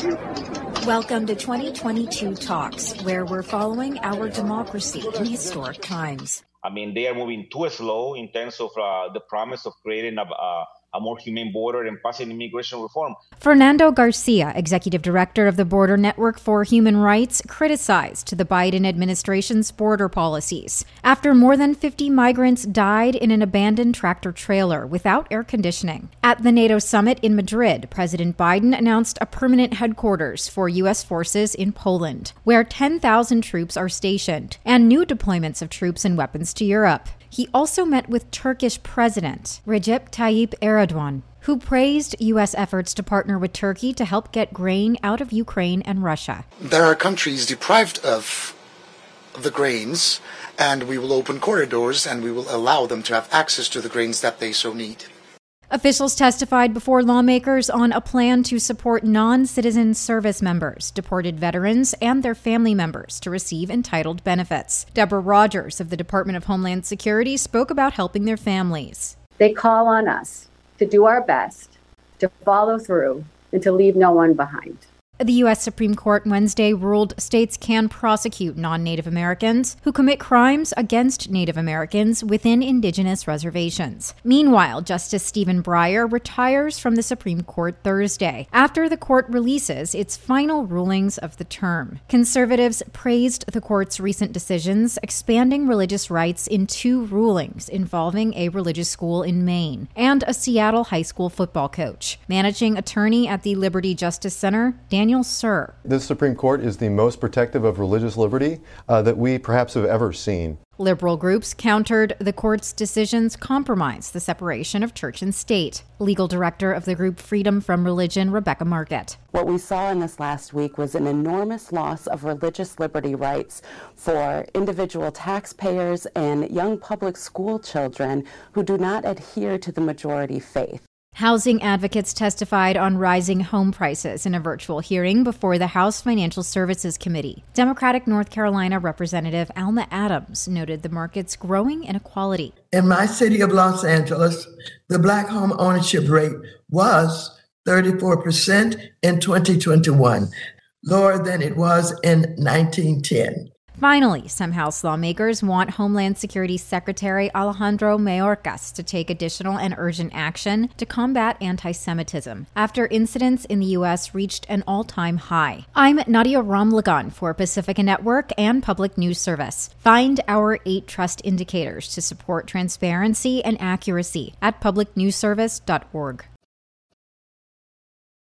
Welcome to 2022 Talks, where we're following our democracy in historic times. I mean, they are moving too slow in terms of uh, the promise of creating a, a a more humane border and passing immigration reform. Fernando Garcia, executive director of the Border Network for Human Rights, criticized the Biden administration's border policies after more than 50 migrants died in an abandoned tractor trailer without air conditioning. At the NATO summit in Madrid, President Biden announced a permanent headquarters for U.S. forces in Poland, where 10,000 troops are stationed, and new deployments of troops and weapons to Europe. He also met with Turkish President Recep Tayyip Erdogan, who praised U.S. efforts to partner with Turkey to help get grain out of Ukraine and Russia. There are countries deprived of the grains, and we will open corridors and we will allow them to have access to the grains that they so need. Officials testified before lawmakers on a plan to support non citizen service members, deported veterans, and their family members to receive entitled benefits. Deborah Rogers of the Department of Homeland Security spoke about helping their families. They call on us to do our best, to follow through, and to leave no one behind. The U.S. Supreme Court Wednesday ruled states can prosecute non Native Americans who commit crimes against Native Americans within indigenous reservations. Meanwhile, Justice Stephen Breyer retires from the Supreme Court Thursday after the court releases its final rulings of the term. Conservatives praised the court's recent decisions expanding religious rights in two rulings involving a religious school in Maine and a Seattle high school football coach. Managing attorney at the Liberty Justice Center, Daniel Daniel Suhr. The Supreme Court is the most protective of religious liberty uh, that we perhaps have ever seen. Liberal groups countered the court's decisions compromise the separation of church and state. Legal director of the group Freedom from Religion, Rebecca Markert. What we saw in this last week was an enormous loss of religious liberty rights for individual taxpayers and young public school children who do not adhere to the majority faith. Housing advocates testified on rising home prices in a virtual hearing before the House Financial Services Committee. Democratic North Carolina Representative Alma Adams noted the market's growing inequality. In my city of Los Angeles, the black home ownership rate was 34% in 2021, lower than it was in 1910. Finally, some House lawmakers want Homeland Security Secretary Alejandro Mayorkas to take additional and urgent action to combat anti Semitism after incidents in the U.S. reached an all time high. I'm Nadia Ramlagan for Pacifica Network and Public News Service. Find our eight trust indicators to support transparency and accuracy at publicnewsservice.org.